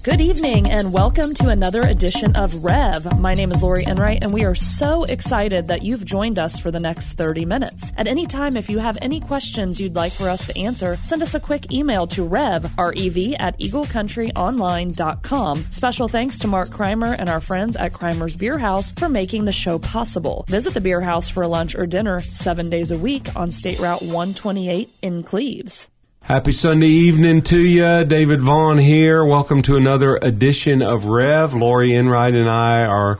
Good evening and welcome to another edition of Rev. My name is Lori Enright and we are so excited that you've joined us for the next 30 minutes. At any time, if you have any questions you'd like for us to answer, send us a quick email to rev, R-E-V, at eaglecountryonline.com. Special thanks to Mark Kreimer and our friends at Kreimer's Beer House for making the show possible. Visit the Beer House for lunch or dinner seven days a week on State Route 128 in Cleves. Happy Sunday evening to you. David Vaughan here. Welcome to another edition of Rev. Lori Enright and I are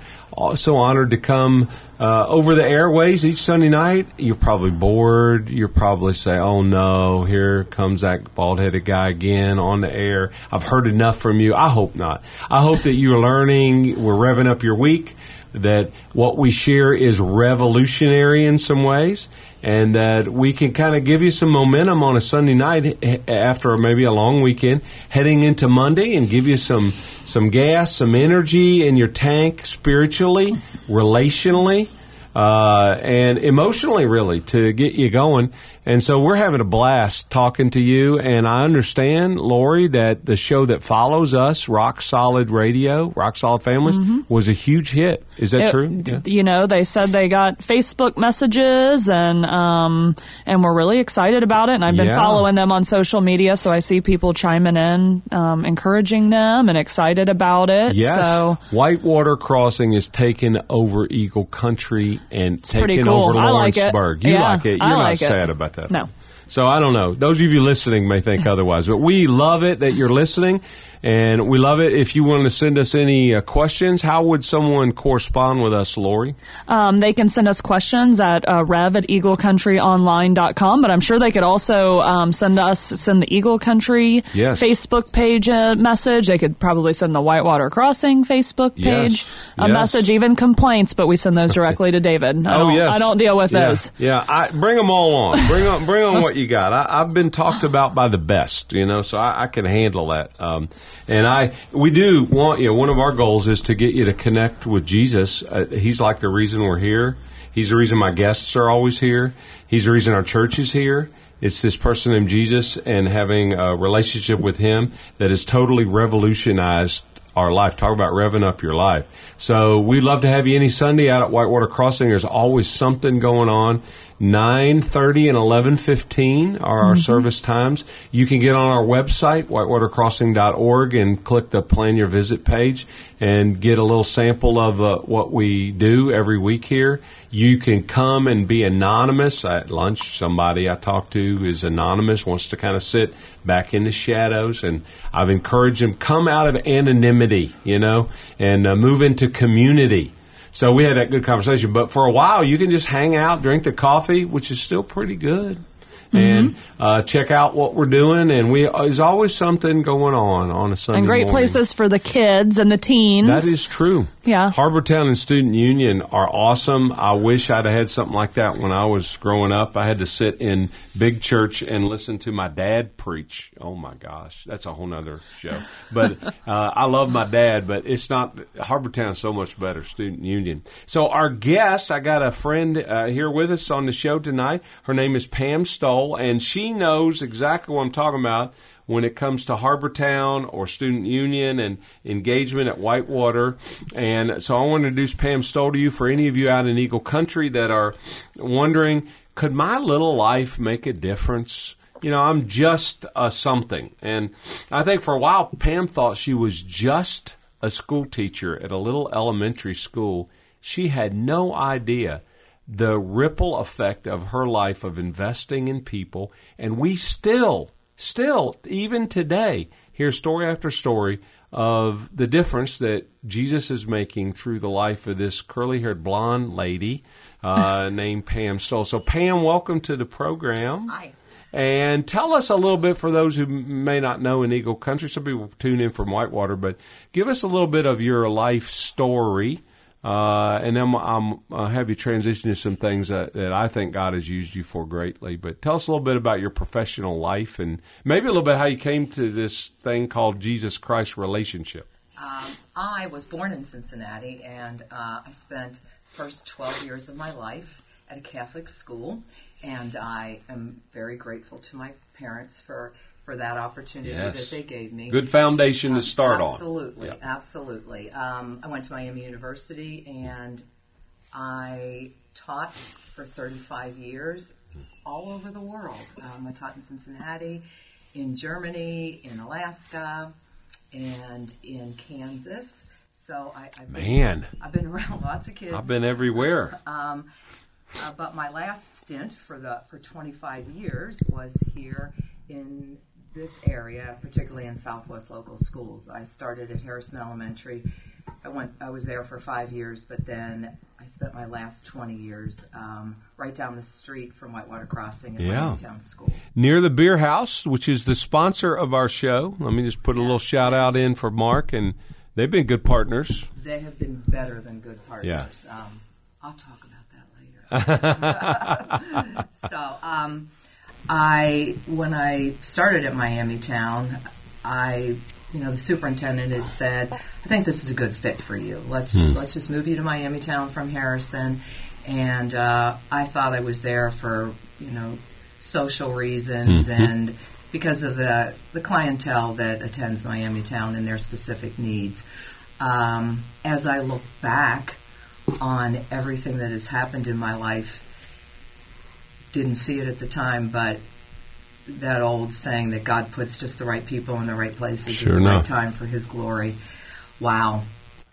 so honored to come uh, over the airways each Sunday night. You're probably bored. You're probably say, "Oh no, here comes that bald-headed guy again on the air." I've heard enough from you. I hope not. I hope that you're learning. We're revving up your week. That what we share is revolutionary in some ways and that we can kind of give you some momentum on a Sunday night after maybe a long weekend, heading into Monday, and give you some some gas, some energy in your tank spiritually, relationally uh, and emotionally, really, to get you going. And so we're having a blast talking to you. And I understand, Lori, that the show that follows us, Rock Solid Radio, Rock Solid Families, mm-hmm. was a huge hit. Is that it, true? Yeah. You know, they said they got Facebook messages, and um, and we're really excited about it. And I've been yeah. following them on social media, so I see people chiming in, um, encouraging them, and excited about it. Yes. So Whitewater Crossing is taking over Eagle Country and it's taking cool. over Lawrenceburg. Like you yeah, like it. You're I not like sad it. about that. No. So I don't know. Those of you listening may think otherwise, but we love it that you're listening. And we love it. If you want to send us any uh, questions, how would someone correspond with us, Lori? Um, they can send us questions at uh, rev at eaglecountryonline.com, but I'm sure they could also um, send us, send the Eagle Country yes. Facebook page a message. They could probably send the Whitewater Crossing Facebook page yes. a yes. message, even complaints, but we send those directly to David. I oh, don't, yes. I don't deal with yeah. those. Yeah, I, bring them all on. Bring on, bring on what you got. I, have been talked about by the best, you know, so I, I can handle that. Um, and I, we do want you. Know, one of our goals is to get you to connect with Jesus. Uh, he's like the reason we're here. He's the reason my guests are always here. He's the reason our church is here. It's this person named Jesus and having a relationship with Him that has totally revolutionized our life. Talk about revving up your life. So we'd love to have you any Sunday out at Whitewater Crossing. There's always something going on. 9.30 and 11.15 are our mm-hmm. service times. You can get on our website, whitewatercrossing.org, and click the Plan Your Visit page and get a little sample of uh, what we do every week here. You can come and be anonymous. At lunch, somebody I talked to is anonymous, wants to kind of sit back in the shadows, and I've encouraged them, come out of anonymity, you know, and uh, move into community so we had that good conversation. But for a while, you can just hang out, drink the coffee, which is still pretty good. Mm-hmm. and uh, check out what we're doing. And we there's always something going on on a Sunday. And great morning. places for the kids and the teens. That is true. Yeah, Harbortown and Student Union are awesome. I wish I'd have had something like that when I was growing up. I had to sit in big church and listen to my dad preach. Oh my gosh, that's a whole nother show. But uh, I love my dad, but it's not Harbortown so much better. Student Union. So our guest, I got a friend uh, here with us on the show tonight. Her name is Pam Stoll, and she knows exactly what I'm talking about when it comes to Harbortown or Student Union and engagement at Whitewater. And so I want to introduce Pam Stoll to you for any of you out in Eagle Country that are wondering could my little life make a difference? You know, I'm just a something. And I think for a while, Pam thought she was just a school teacher at a little elementary school. She had no idea the ripple effect of her life of investing in people. And we still, still, even today, hear story after story of the difference that Jesus is making through the life of this curly haired blonde lady uh, named Pam Stoll. So, Pam, welcome to the program. Hi. And tell us a little bit for those who may not know in Eagle Country. Some people tune in from Whitewater, but give us a little bit of your life story. Uh, and then I'm, I'll have you transition to some things that, that I think God has used you for greatly. But tell us a little bit about your professional life and maybe a little bit how you came to this thing called Jesus Christ relationship. Um, I was born in Cincinnati, and uh, I spent first 12 years of my life at a Catholic school, and I am very grateful to my parents for for that opportunity Yes. that they gave me. Good foundation to start on. Absolutely, Yeah. absolutely. Um, I went to Miami University and I taught for 35 years all over the world. Um, I taught in Cincinnati, in Germany, in Alaska, and in Kansas. So I, I've been, Man, I've been around lots of kids. I've been everywhere. Uh, but my last stint for the for 25 years was here in this area, particularly in Southwest local schools. I started at Harrison Elementary. I went. I was there for five years, but then I spent my last 20 years um, right down the street from Whitewater Crossing in Yeah. Town School. Near the Beer House, which is the sponsor of our show. Let me just put a little shout out in for Mark, and they've been good partners. They have been better than good partners. Um, I'll talk about that later. so, um, I when I started at Miami Town, I you know the superintendent had said, "I think this is a good fit for you. Let's let's just move you to Miami Town from Harrison." And uh, I thought I was there for you know social reasons and because of the the clientele that attends Miami Town and their specific needs. Um, as I look back on everything that has happened in my life, didn't see it at the time, but that old saying that God puts just the right people in the right places Sure at the right time for His glory. Wow,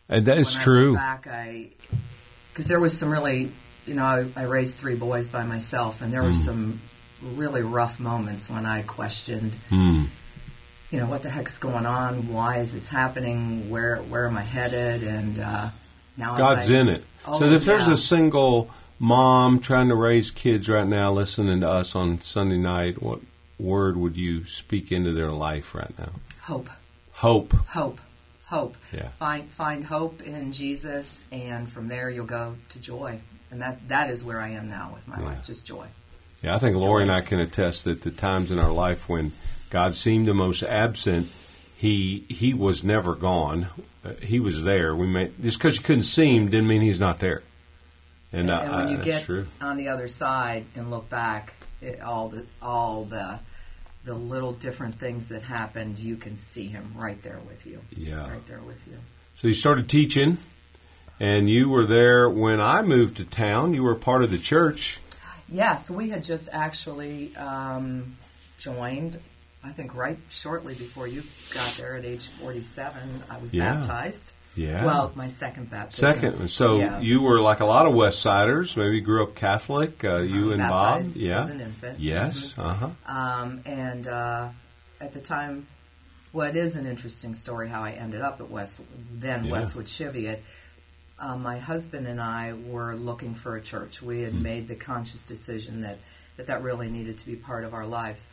And that is when true. back, I because there was some really, you know, I, I raised three boys by myself, and there Hmm. were some really rough moments when I questioned, Hmm. you know, what the heck's going on? Why is this happening? Where where am I headed? And uh, now God's in it. Oh, so if there's a single mom trying to raise kids right now listening to us on Sunday night, what word would you speak into their life right now? hope, Hope. hope, hope. Yeah. Find find hope in Jesus, and from there you'll go to joy. And that that is where I am now with my Yeah. life, just joy. Yeah, I think Lori and I can attest that the times in our life when God seemed the most absent, he he was never gone. Uh, he was there. We may just because you couldn't see him didn't mean he's not there. And, uh, and when you that's get true. on the other side and look back at all the all the the little different things that happened, you can see him right there with you. Yeah. right there with you. So you started teaching, and you were there when I moved to town. You were part of the church. Yes, we had just actually um, joined. I think right shortly before you got there at age forty-seven, I was Yeah. baptized. Yeah. Well, my second baptism. Second, so Yeah. you were like a lot of West Siders. Maybe grew up Catholic. Uh, you and Bob, yeah, as an infant. yes, uh huh. Um, and uh, at the time, well, it is an interesting story how I ended up at West, then Yeah. Westwood Cheviot. Uh, my husband and I were looking for a church. We had made the conscious decision that, that that really needed to be part of our lives.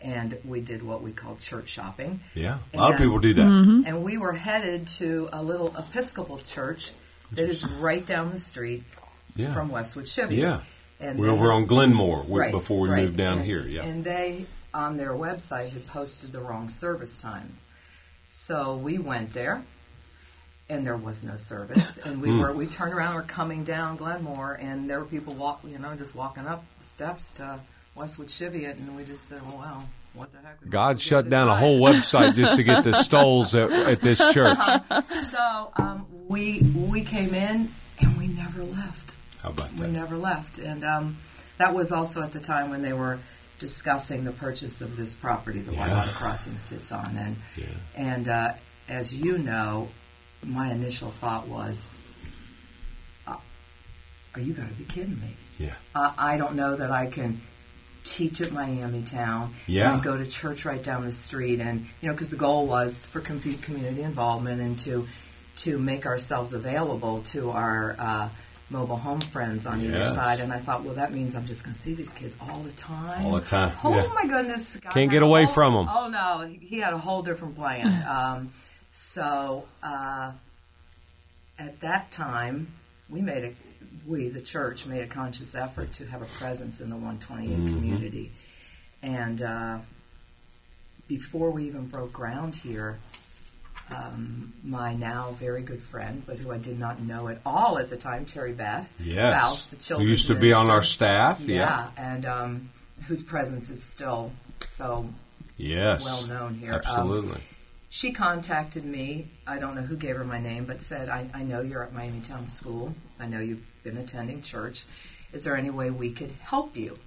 And we did what we call church shopping. Yeah, a lot of people do that. Mm-hmm. And we were headed to a little Episcopal church that is right down the street Yeah, from Westwood Cheviot. yeah. And We're over on Glenmore Right, before we right. moved down And- here. Yeah, And they, on their website, had posted the wrong service times. So we went there, and there was no service. And we hmm. were, we turned around, we're coming down Glenmore, and there were people walk, you know, just walking up the steps to Westwood Cheviot, and we just said, well, wow, what the heck? God shut down a whole website just to get the Stolls at, at this church. So um, we we came in, and we never left. How about We that? never left, and um, that was also at the time when they were discussing the purchase of this property the Yeah. Whitewater Crossing sits on, and Yeah. and uh, as you know, my initial thought was, uh, "Are you going to be kidding me? Yeah, Uh, I don't know that I can." Teach at Miami Town, Yeah. and go to church right down the street, and you know, because the goal was for com- community involvement and to to make ourselves available to our uh, mobile home friends on either Yes. side. And I thought, well, that means I'm just going to see these kids all the time. All the time, Oh yeah. my goodness! God Can't get away whole- from 'em. Oh no, he- he had a whole different plan. um, so uh, at that time, we made a we the church made a conscious effort to have a presence in the 128 Mm-hmm. community, and uh, before we even broke ground here, um, my now very good friend, but who I did not know at all at the time, Terry Beth, yes. The Who used to be on our minister. staff? Yeah, and um, whose presence is still so yes, well known here. Absolutely. Um, she contacted me. I don't know who gave her my name, but said, I, I know you're at Miami Town School. I know you've been attending church. Is there any way we could help you?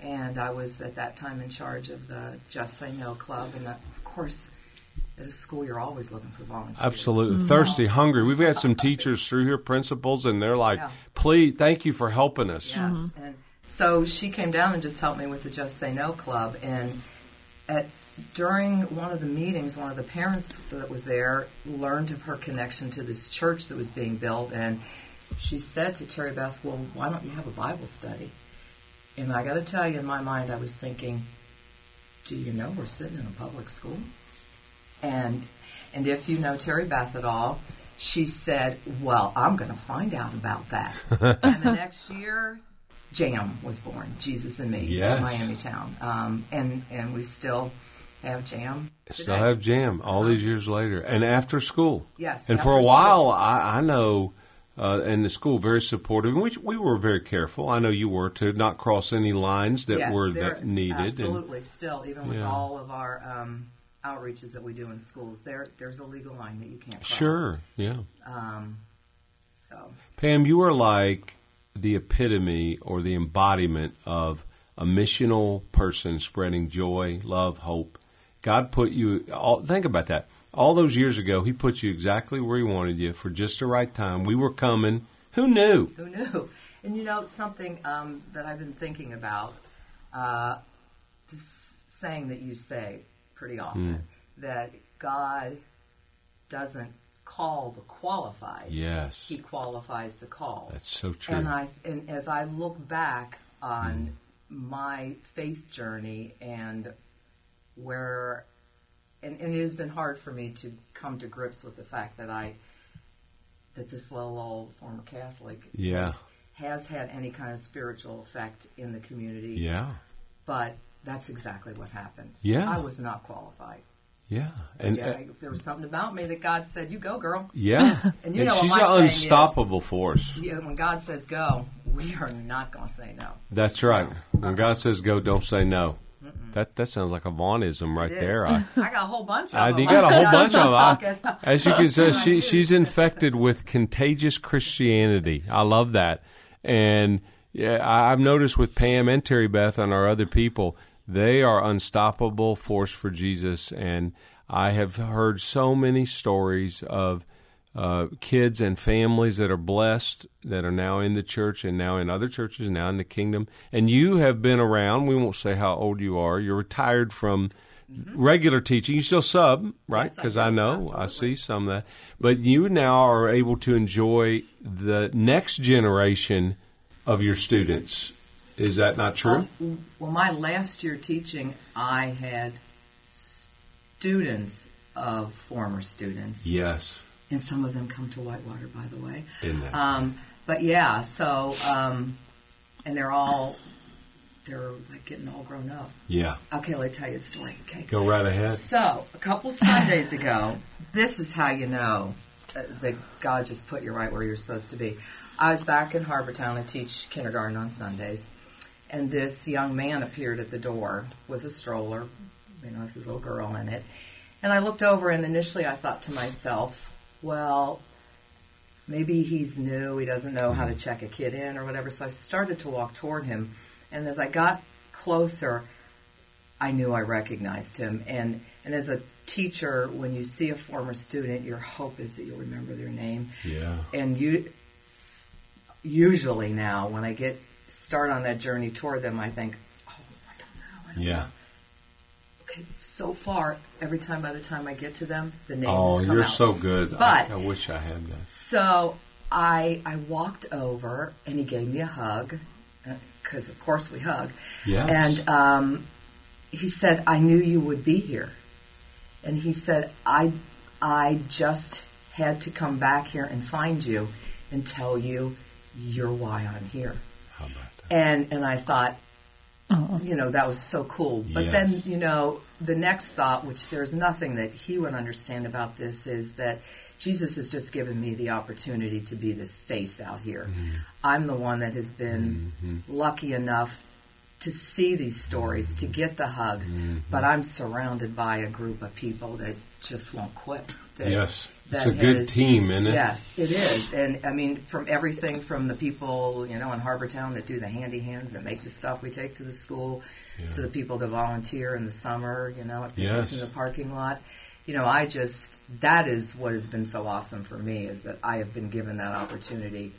And I was at that time in charge of the Just Say No Club. And of course, at a school, you're always looking for volunteers. Absolutely. Mm-hmm. Thirsty, hungry. We've got some teachers through here, principals, and they're like, yeah. please, thank you for helping us. Yes. Mm-hmm. And so she came down and just helped me with the Just Say No Club. And at during one of the meetings, one of the parents that was there learned of her connection to this church that was being built, and she said to Terry Beth, "Well, why don't you have a Bible study?" And I got to tell you, in my mind, I was thinking, "Do you know we're sitting in a public school?" And and if you know Terry Beth at all, she said, "Well, I'm going to find out about that." and the next year, Jam was born, Jesus and Me, yes. in Miami Town, um, and and we still have jam. Today. Still have jam all these years later, and after school. Yes, and for a while, I, I, know. Uh, and the school very supportive, and we we were very careful. I know you were to not cross any lines that yes, were that needed. Absolutely, and, still, even with yeah. all of our um, outreaches that we do in schools, there there's a legal line that you can't cross. Sure, yeah. Um, so, Pam, you are like the epitome or the embodiment of a missional person spreading joy, love, hope, God put you, all, think about that. All those years ago, He put you exactly where He wanted you for just the right time. We were coming. Who knew? Who knew? And you know, something um, that I've been thinking about uh, this saying that you say pretty often mm. that God doesn't call the qualified. Yes. He qualifies the call. That's so true. And I and as I look back on mm. my faith journey and where and, and, it has been hard for me to come to grips with the fact that I that this little old former Catholic yeah. has, has had any kind of spiritual effect in the community. Yeah. But that's exactly what happened. Yeah. I was not qualified. Yeah, and yeah, uh, there was something about me that God said, "You go, girl." Yeah, and you know, she's an unstoppable is, force. Yeah, when God says go, we are not going to say no. That's right. When God says go, don't say no. That that sounds like a Vaughanism right there. I, I, got a whole bunch of I, them. You got a whole bunch of them. As you can see, she, she's infected with contagious Christianity. I love that. And yeah, I've noticed with Pam and Terry Beth and our other people, they are unstoppable force for Jesus. And I have heard so many stories of uh, kids and families that are blessed that are now in the church and now in other churches, now in the kingdom. And you have been around. We won't say how old you are. You're retired from mm-hmm. regular teaching. You still sub, right? Because yes, I, I, know absolutely. I see some of that. But you now are able to enjoy the next generation of your students. Is that not true? Um, well, my last year teaching, I had students of former students. Yes and some of them come to Whitewater, by the way. In Um, but yeah, so um, and they're all they're like getting all grown up. Yeah. Okay, let me tell you a story. Okay. Go right ahead. So a couple Sundays ago, this is how you know that God just put you right where you're supposed to be. I was back in Harbortown. I teach kindergarten on Sundays, and this young man appeared at the door with a stroller. You know, this little girl in it. And I looked over, and initially I thought to myself, well, maybe he's new, he doesn't know how to check a kid in or whatever. So I started to walk toward him, and as I got closer, I knew I recognized him. And and as a teacher, when you see a former student, your hope is that you'll remember their name. Yeah. And you usually now, when I get start on that journey toward them, I think, oh, I don't know. I don't yeah. Know so far, every time by the time I get to them, the names oh, come you're out. so good. But I, I, wish I had that. So I I walked over and he gave me a hug because of course we hug. Yes. And um, he said, "I knew you would be here," and he said, "I I just had to come back here and find you and tell you you're why I'm here." How about that? And and I thought uh-huh. You know, that was so cool. But yes. then, you know, the next thought, which there's nothing that he would understand about this, is that Jesus has just given me the opportunity to be this face out here. Mm-hmm. I'm the one that has been mm-hmm. lucky enough to see these stories, to get the hugs, Mm-hmm. but I'm surrounded by a group of people that just won't quit. That, Yes. It's a good team, isn't it? Yes, it is. And I mean, from everything from the people, you know, in Harbortown that do the handy hands that make the stuff we take to the school, to the people that volunteer in the summer, you know, at Yes. in the parking lot. You know, I just, that is what has been so awesome for me is that I have been given that opportunity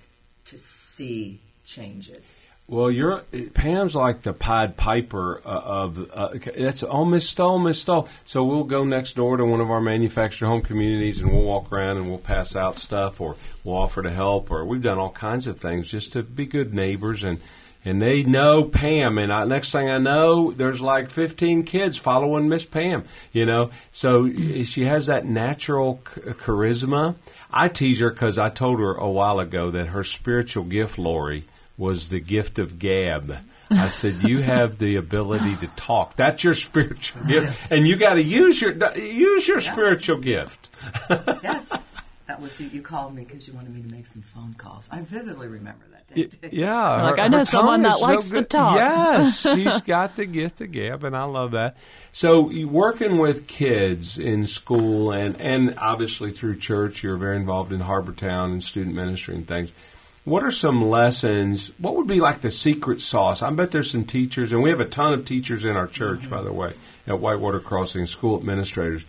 to see changes. Well, you're Pam's like the Pied Piper uh, of uh, that's oh Miss Stoll, Miss Stoll. So we'll go next door to one of our manufactured home communities and we'll walk around and we'll pass out stuff or we'll offer to help or we've done all kinds of things just to be good neighbors and and they know Pam and I, next thing I know there's like 15 kids following Miss Pam, you know. So she has that natural charisma. I tease her because I told her a while ago that her spiritual gift, Lori was the gift of gab. I said, "You have the ability to talk. That's your spiritual gift, and you got to use your use your spiritual gift." Yes. That was you, you called me because you wanted me to make some phone calls. I vividly remember that day. too. Yeah, Like, I know someone that that is so likes to talk. Yes, she's got the gift of gab, and I love that. So, working with kids in school, and and obviously through church, you're very involved in Harbor Town and student ministry and things. What are some lessons? What would be like the secret sauce? I bet there's some teachers, and we have a ton of teachers in our church, by the way, at Whitewater Crossing, school administrators.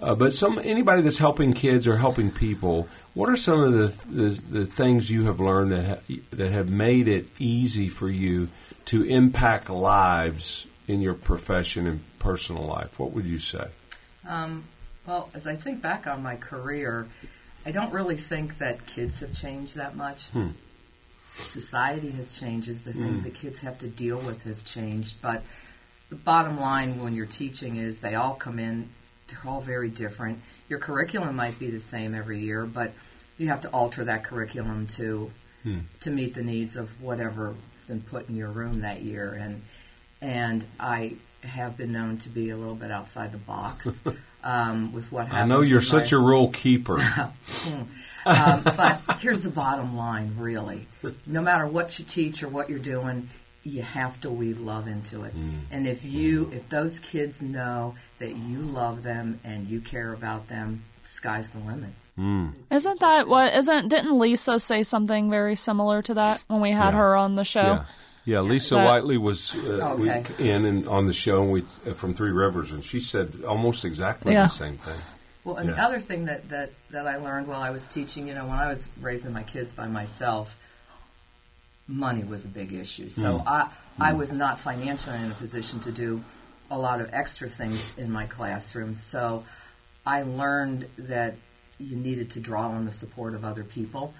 Uh, but some anybody that's helping kids or helping people, what are some of the the, the things you have learned that ha- that have made it easy for you to impact lives in your profession and personal life? What would you say? Um, well, as I think back on my career, I don't really think that kids have changed that much. Hmm. Society has changed. The things that kids have to deal with have changed. But the bottom line when you're teaching is they all come in, they're all very different. Your curriculum might be the same every year, but you have to alter that curriculum to to meet the needs of whatever has been put in your room that year. And and I have been known to be a little bit outside the box um, with what happens. I know you're such my- a rule keeper. um, but here's the bottom line, really. No matter what you teach or what you're doing, you have to weave love into it. And if you, if those kids know that you love them and you care about them, sky's the limit. Isn't that what? Isn't didn't Lisa say something very similar to that when we had Yeah. her on the show? Yeah, yeah. Lisa That- Whiteley was uh, we- Okay. in and on the show and we uh, from Three Rivers, and she said almost exactly Yeah. the same thing. Well, and the other thing that, that, that I learned while I was teaching, you know, when I was raising my kids by myself, money was a big issue. So I, I was not financially in a position to do a lot of extra things in my classroom. So I learned that you needed to draw on the support of other people.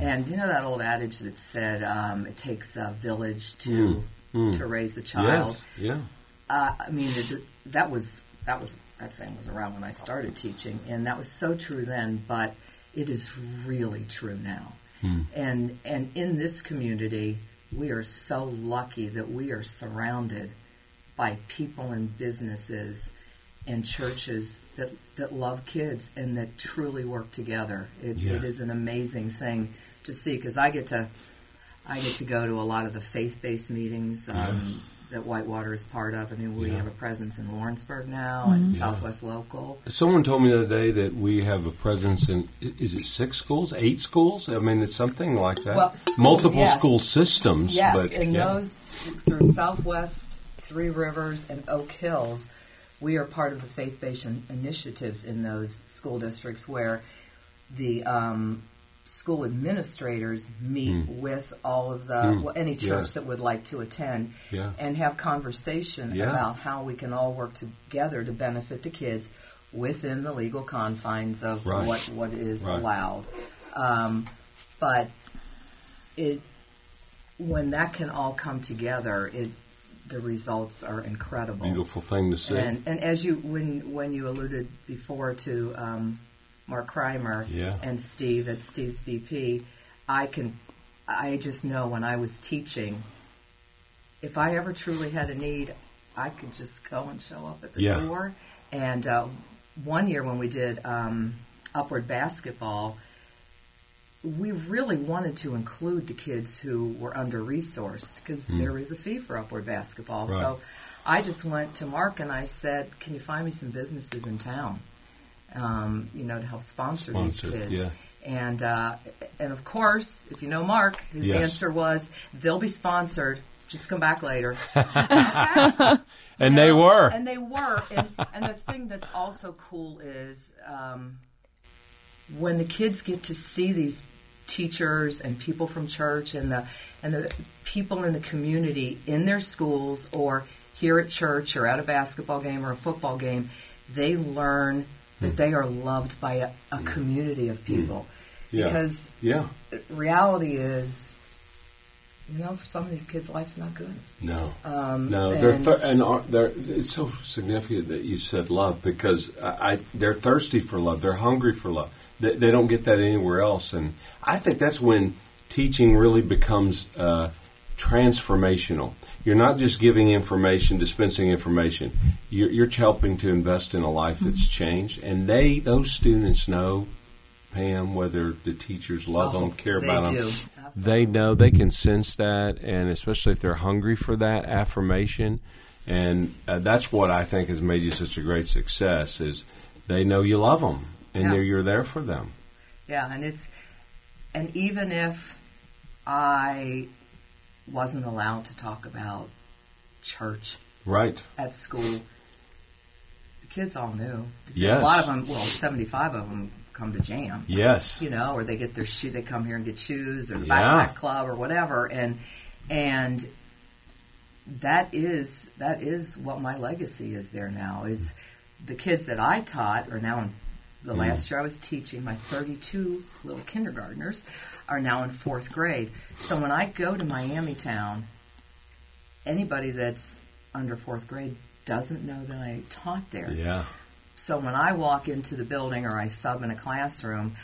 And you know that old adage that said um, it takes a village to to raise a child. Yes, yeah. Uh, I mean, it, that was that was that saying was around when I started teaching, and that was so true then. But it is really true now. And and in this community, we are so lucky that we are surrounded by people and businesses and churches that that love kids and that truly work together. It, Yeah. it is an amazing thing to see because I get to I get to go to a lot of the faith-based meetings um, that Whitewater is part of. I mean, we Yeah. have a presence in Lawrenceburg now and Southwest Local. Someone told me the other day that we have a presence in is it six schools, eight schools? I mean, it's something like that. Well, schools, Multiple yes. school systems. Yes, but, and yeah. those through Southwest, Three Rivers, and Oak Hills, we are part of the faith-based in- initiatives in those school districts where the um, school administrators meet with all of the well, any church that would like to attend Yeah. and have conversation Yeah. about how we can all work together to benefit the kids within the legal confines of Right. what what is Right. allowed. Um, but it when that can all come together, it the results are incredible. Beautiful thing to see. And and as you when when you alluded before to um, Mark Kreimer Yeah. and Steve at Steve's VP, I can I just know when I was teaching, if I ever truly had a need, I could just go and show up at the Yeah. door. And uh, one year when we did um, upward basketball, we really wanted to include the kids who were under resourced because mm. there is a fee for upward basketball. Right. So I just went to Mark and I said, "Can you find me some businesses in town, um, you know, to help sponsor these kids?" Yeah. And uh, and of course, if you know Mark, his yes. answer was, "They'll be sponsored. Just come back later." and know, they were. And they were. And, and, the thing that's also cool is um, when the kids get to see these teachers and people from church and the and the people in the community in their schools or here at church or at a basketball game or a football game, they learn that hmm. they are loved by a, a community of people. Yeah. Because yeah. reality is, you know, for some of these kids, life's not good. No, um, no, and they're thir- and are, they're. It's so significant that you said love because I, I, they're thirsty for love. They're hungry for love. They, they, don't get that anywhere else, and I think that's when teaching really becomes uh, transformational. You're not just giving information, dispensing information. You're, you're helping to invest in a life that's mm-hmm. changed, and they those students know, Pam, whether the teachers love oh, them, care about them. Do. They know they can sense that, and especially if they're hungry for that affirmation, and uh, that's what I think has made you such a great success. Is they know you love them, and yeah. you're there for them. Yeah, and it's and even if I wasn't allowed to talk about church right at school. The kids all knew. Yes. A lot of them, well, 75 of them come to jam. Yes. You know, or they get their shoe, they come here and get shoes or the yeah. backpack club or whatever. And, and that is, that is what my legacy is there now. It's the kids that I taught are now in the mm. last year I was teaching my 32 little kindergartners are now in fourth grade. So when I go to Miami Town, anybody that's under fourth grade doesn't know that I taught there. Yeah. So when I walk into the building or I sub in a classroom,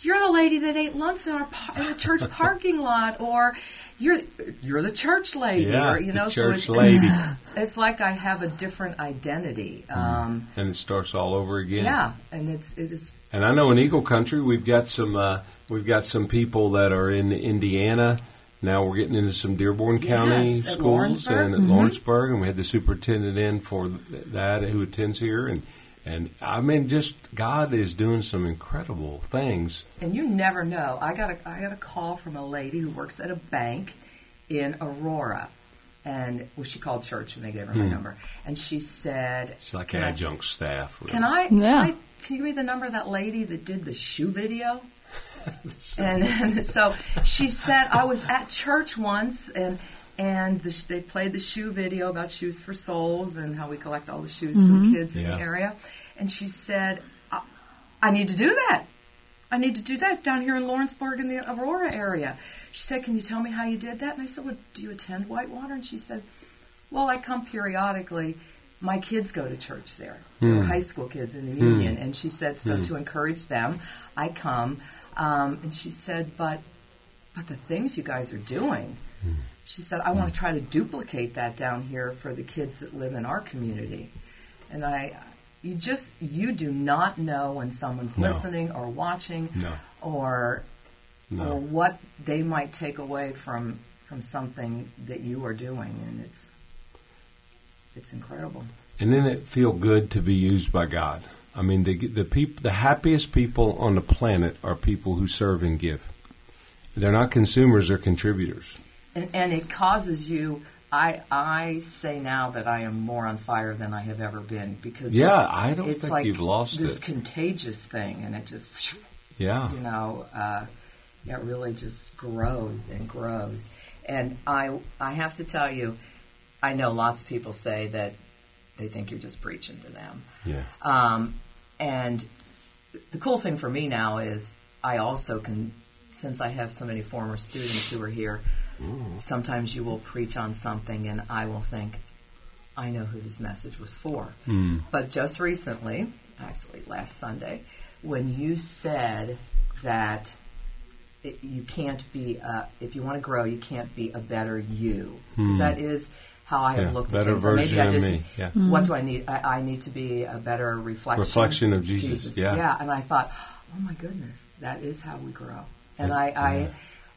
you're the lady that ate lunch in, our, in a church parking lot, or you're you're the church lady, yeah, or you know, church so lady. It's, it's, like I have a different identity, mm. um, and it starts all over again. Yeah, and it's it is. And I know in Eagle Country we've got some uh, we've got some people that are in Indiana. Now we're getting into some Dearborn County yes, schools and at mm-hmm. Lawrenceburg, and we had the superintendent in for that who attends here, and and I mean, just God is doing some incredible things. And you never know. I got a I got a call from a lady who works at a bank in Aurora, and well, she called church and they gave her my hmm. number, and she said, "She's like adjunct I, staff." Really. Can I? Yeah. Can, I, can you give me the number of that lady that did the shoe video? and, and so she said, I was at church once and and the, they played the shoe video about shoes for souls and how we collect all the shoes mm-hmm. from kids in the area. And she said, I, I need to do that. I need to do that down here in Lawrenceburg in the Aurora area. She said, Can you tell me how you did that? And I said, Well, do you attend Whitewater? And she said, Well, I come periodically. My kids go to church there. Mm. high school kids in the mm. Union. And she said, So mm. to encourage them, I come. Um, and she said, But but the things you guys are doing, hmm she said, I want to hmm. try to duplicate that down here for the kids that live in our community. And I, you just, you do not know when someone's no. listening or watching no. or, no. or what they might take away from, from something that you are doing. And it's, it's incredible. And then it feel good to be used by God. I mean, the the peop, the happiest people on the planet are people who serve and give. They're not consumers; they're contributors and, and it causes you. I I say now that I am more on fire than I have ever been because yeah, it, I don't it's think like you've lost this it. contagious thing, and it just yeah, you know, uh, it really just grows and grows. And I I have to tell you, I know lots of people say that they think you're just preaching to them. Yeah. Um, and the cool thing for me now is I also can, since I have so many former students who are here, Sometimes you will preach on something and I will think, I know who this message was for. Mm. But just recently, actually last Sunday, when you said that it, you can't be, a, if you want to grow, you can't be a better you. Because mm. that is how I have yeah, looked at things. So maybe I just, me. Yeah. what do I need? I, I, need to be a better reflection. Reflection of Jesus. Jesus. Yeah. Yeah. And I thought, oh my goodness, that is how we grow. And I, I,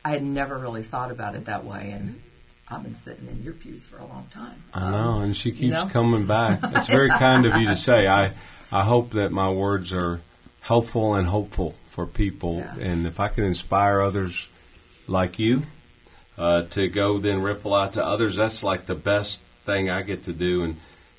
I had never really thought about it that way, and I've been sitting in your pews for a long time. I know, and she keeps you know? coming back. It's very kind of you to say. I, I hope that my words are helpful and hopeful for people, Yeah. and if I can inspire others like you uh, to go then ripple out to others, that's like the best thing I get to do. And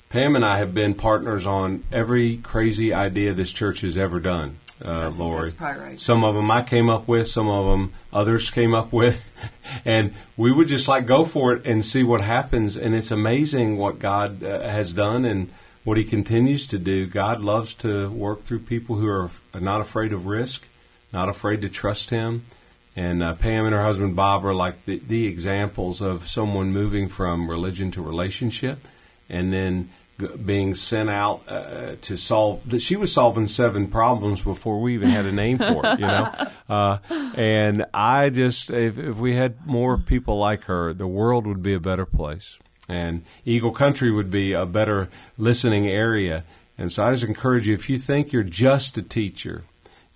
Pam and I have been partners on every crazy idea this church has ever done. Uh, Lori, that's probably right. some of them I came up with, some of them others came up with, and we would just like go for it and see what happens. And it's amazing what God uh, has done and what He continues to do. God loves to work through people who are not afraid of risk, not afraid to trust Him. And uh, Pam and her husband Bob are like the, the examples of someone moving from religion to relationship, and then being sent out uh, to solve. That she was solving seven problems before we even had a name for it, you know. Uh, and I just, if, if we had more people like her, the world would be a better place, and Eagle Country would be a better listening area. And so I just encourage you, if you think you're just a teacher,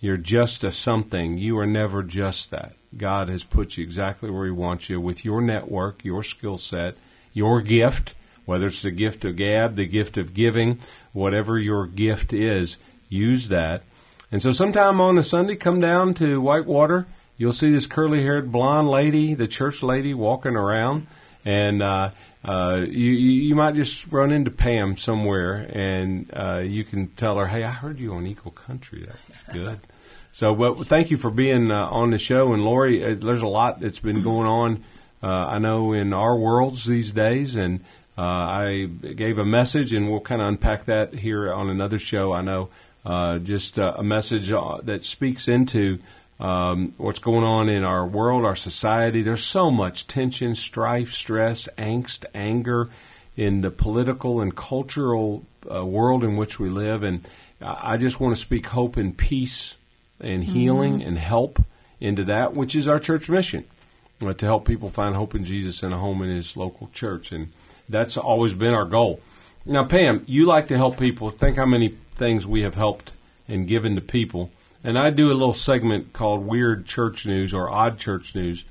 you're just a something. You are never just that. God has put you exactly where He wants you with your network, your skill set, your gift, whether it's the gift of gab, the gift of giving, whatever your gift is, use that. And so sometime on a Sunday, come down to Whitewater. You'll see this curly haired blonde lady, the church lady, walking around. And uh, uh, you, you might just run into Pam somewhere, and uh, you can tell her, "Hey, I heard you on Eagle Country. That was good." So, but thank you for being uh, on the show. And Lori, uh, there's a lot that's been going on. Uh, I know in our worlds these days, and uh, I gave a message, and we'll kind of unpack that here on another show. I know uh, just uh, a message uh, that speaks into um, what's going on in our world, our society. There's so much tension, strife, stress, angst, anger in the political and cultural uh, world in which we live, and I I just want to speak hope and peace and healing and help into that, which is our church mission uh, to help people find hope in Jesus and a home in His local church, and that's always been our goal. Now, Pam, you like to help people. Think how many things we have helped and given to people, and I do a little segment called Weird Church News or Odd Church News.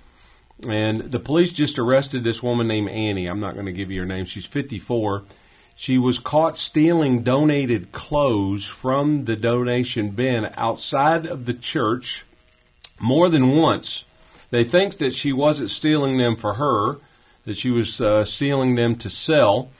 And the police just arrested this woman named Annie. I'm not going to give you her name. She's 54. She was caught stealing donated clothes from the donation bin outside of the church more than once. They think that she wasn't stealing them for her, that she was uh, stealing them to sell.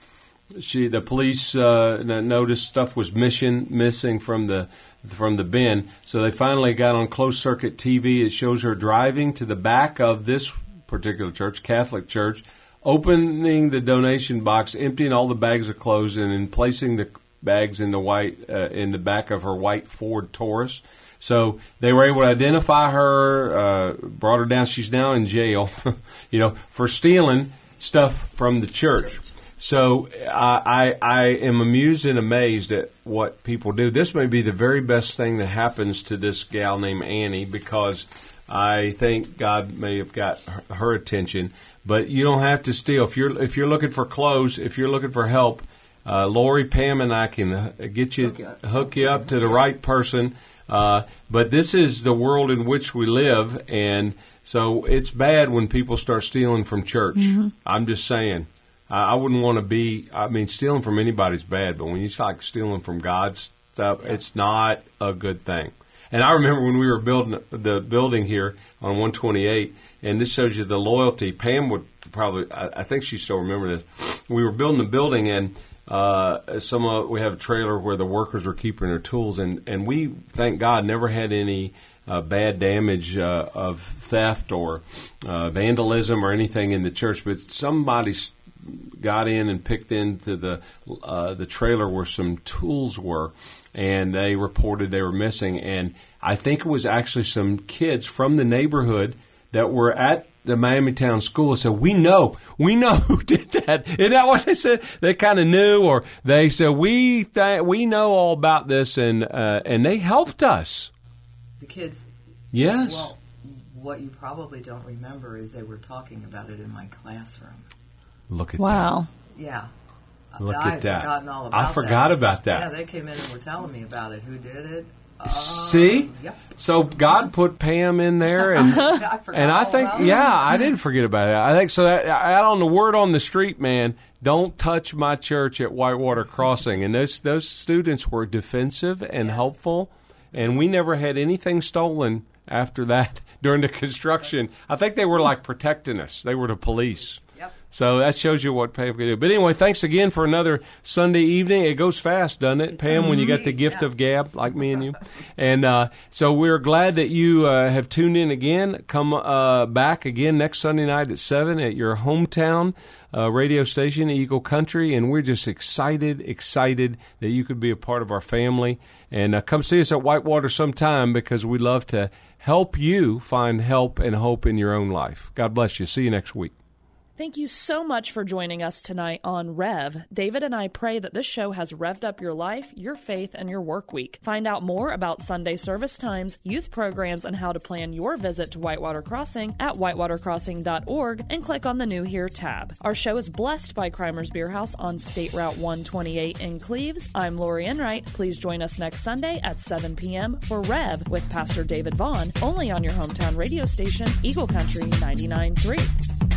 She, the police uh, noticed stuff was mission missing from the from the bin, so they finally got on closed circuit TV. It shows her driving to the back of this particular church, Catholic church, opening the donation box, emptying all the bags of clothes, and then placing the bags in the white uh, in the back of her white Ford Taurus. So they were able to identify her, uh, brought her down. She's now in jail, you know, for stealing stuff from the church. So I, I, I am amused and amazed at what people do. This may be the very best thing that happens to this gal named Annie because I think God may have got her, her attention. But you don't have to steal. If you're if you're looking for clothes, if you're looking for help, uh, Lori, Pam, and I can uh, get you Hook you up. hook you up to the right person. Uh, but this is the world in which we live, and so it's bad when people start stealing from church. I'm just saying. I, I wouldn't want to be. I mean, stealing from anybody's bad, but when you like stealing from God's stuff, it's not a good thing. And I remember when we were building the building here on 128, and this shows you the loyalty. Pam would probably, I, I think she still remember this. We were building the building, and uh, some of, we have a trailer where the workers were keeping their tools, and, and we, thank God, never had any uh, bad damage uh, of theft or uh, vandalism or anything in the church. But somebody got in and picked into the uh, the trailer where some tools were, and they reported they were missing. And I think it was actually some kids from the neighborhood that were at the Miami Town School said, "We know, we know who did that." Isn't that what they said? They kind of knew, or they said, "We th- we know all about this," and uh, and they helped us. The kids. Yes. Well, what you probably don't remember is they were talking about it in my classroom. Look at Wow. Yeah. Look I at that. All about I forgot that. about that. Yeah, they came in and were telling me about it. Who did it? See? Oh, yep. So God put Pam in there, and I and I think about yeah, I didn't forget about it. I think so. That, out on the word on the street, man, don't touch my church at Whitewater Crossing, and those those students were defensive and Yes. helpful, and we never had anything stolen after that during the construction. I think they were like protecting us. They were the police. So that shows you what Pam can do. But anyway, thanks again for another Sunday evening. It goes fast, doesn't it, Pam? When you got the gift Yeah. of gab, like me and you, and uh, so we're glad that you uh, have tuned in again. Come uh, back again next Sunday night at seven at your hometown uh, radio station, Eagle Country, and we're just excited, excited that you could be a part of our family. And uh, come see us at Whitewater sometime because we love to help you find help and hope in your own life. God bless you. See you next week. Thank you so much for joining us tonight on Rev. David and I pray that this show has revved up your life, your faith, and your work week. Find out more about Sunday service times, youth programs, and how to plan your visit to Whitewater Crossing at whitewatercrossing.org and click on the New Here tab. Our show is blessed by Kreimer's Beer House on State Route 128 in Cleves. I'm Lori Enright. Please join us next Sunday at 7 p.m. for Rev with Pastor David Vaughan, only on your hometown radio station, Eagle Country 99.3.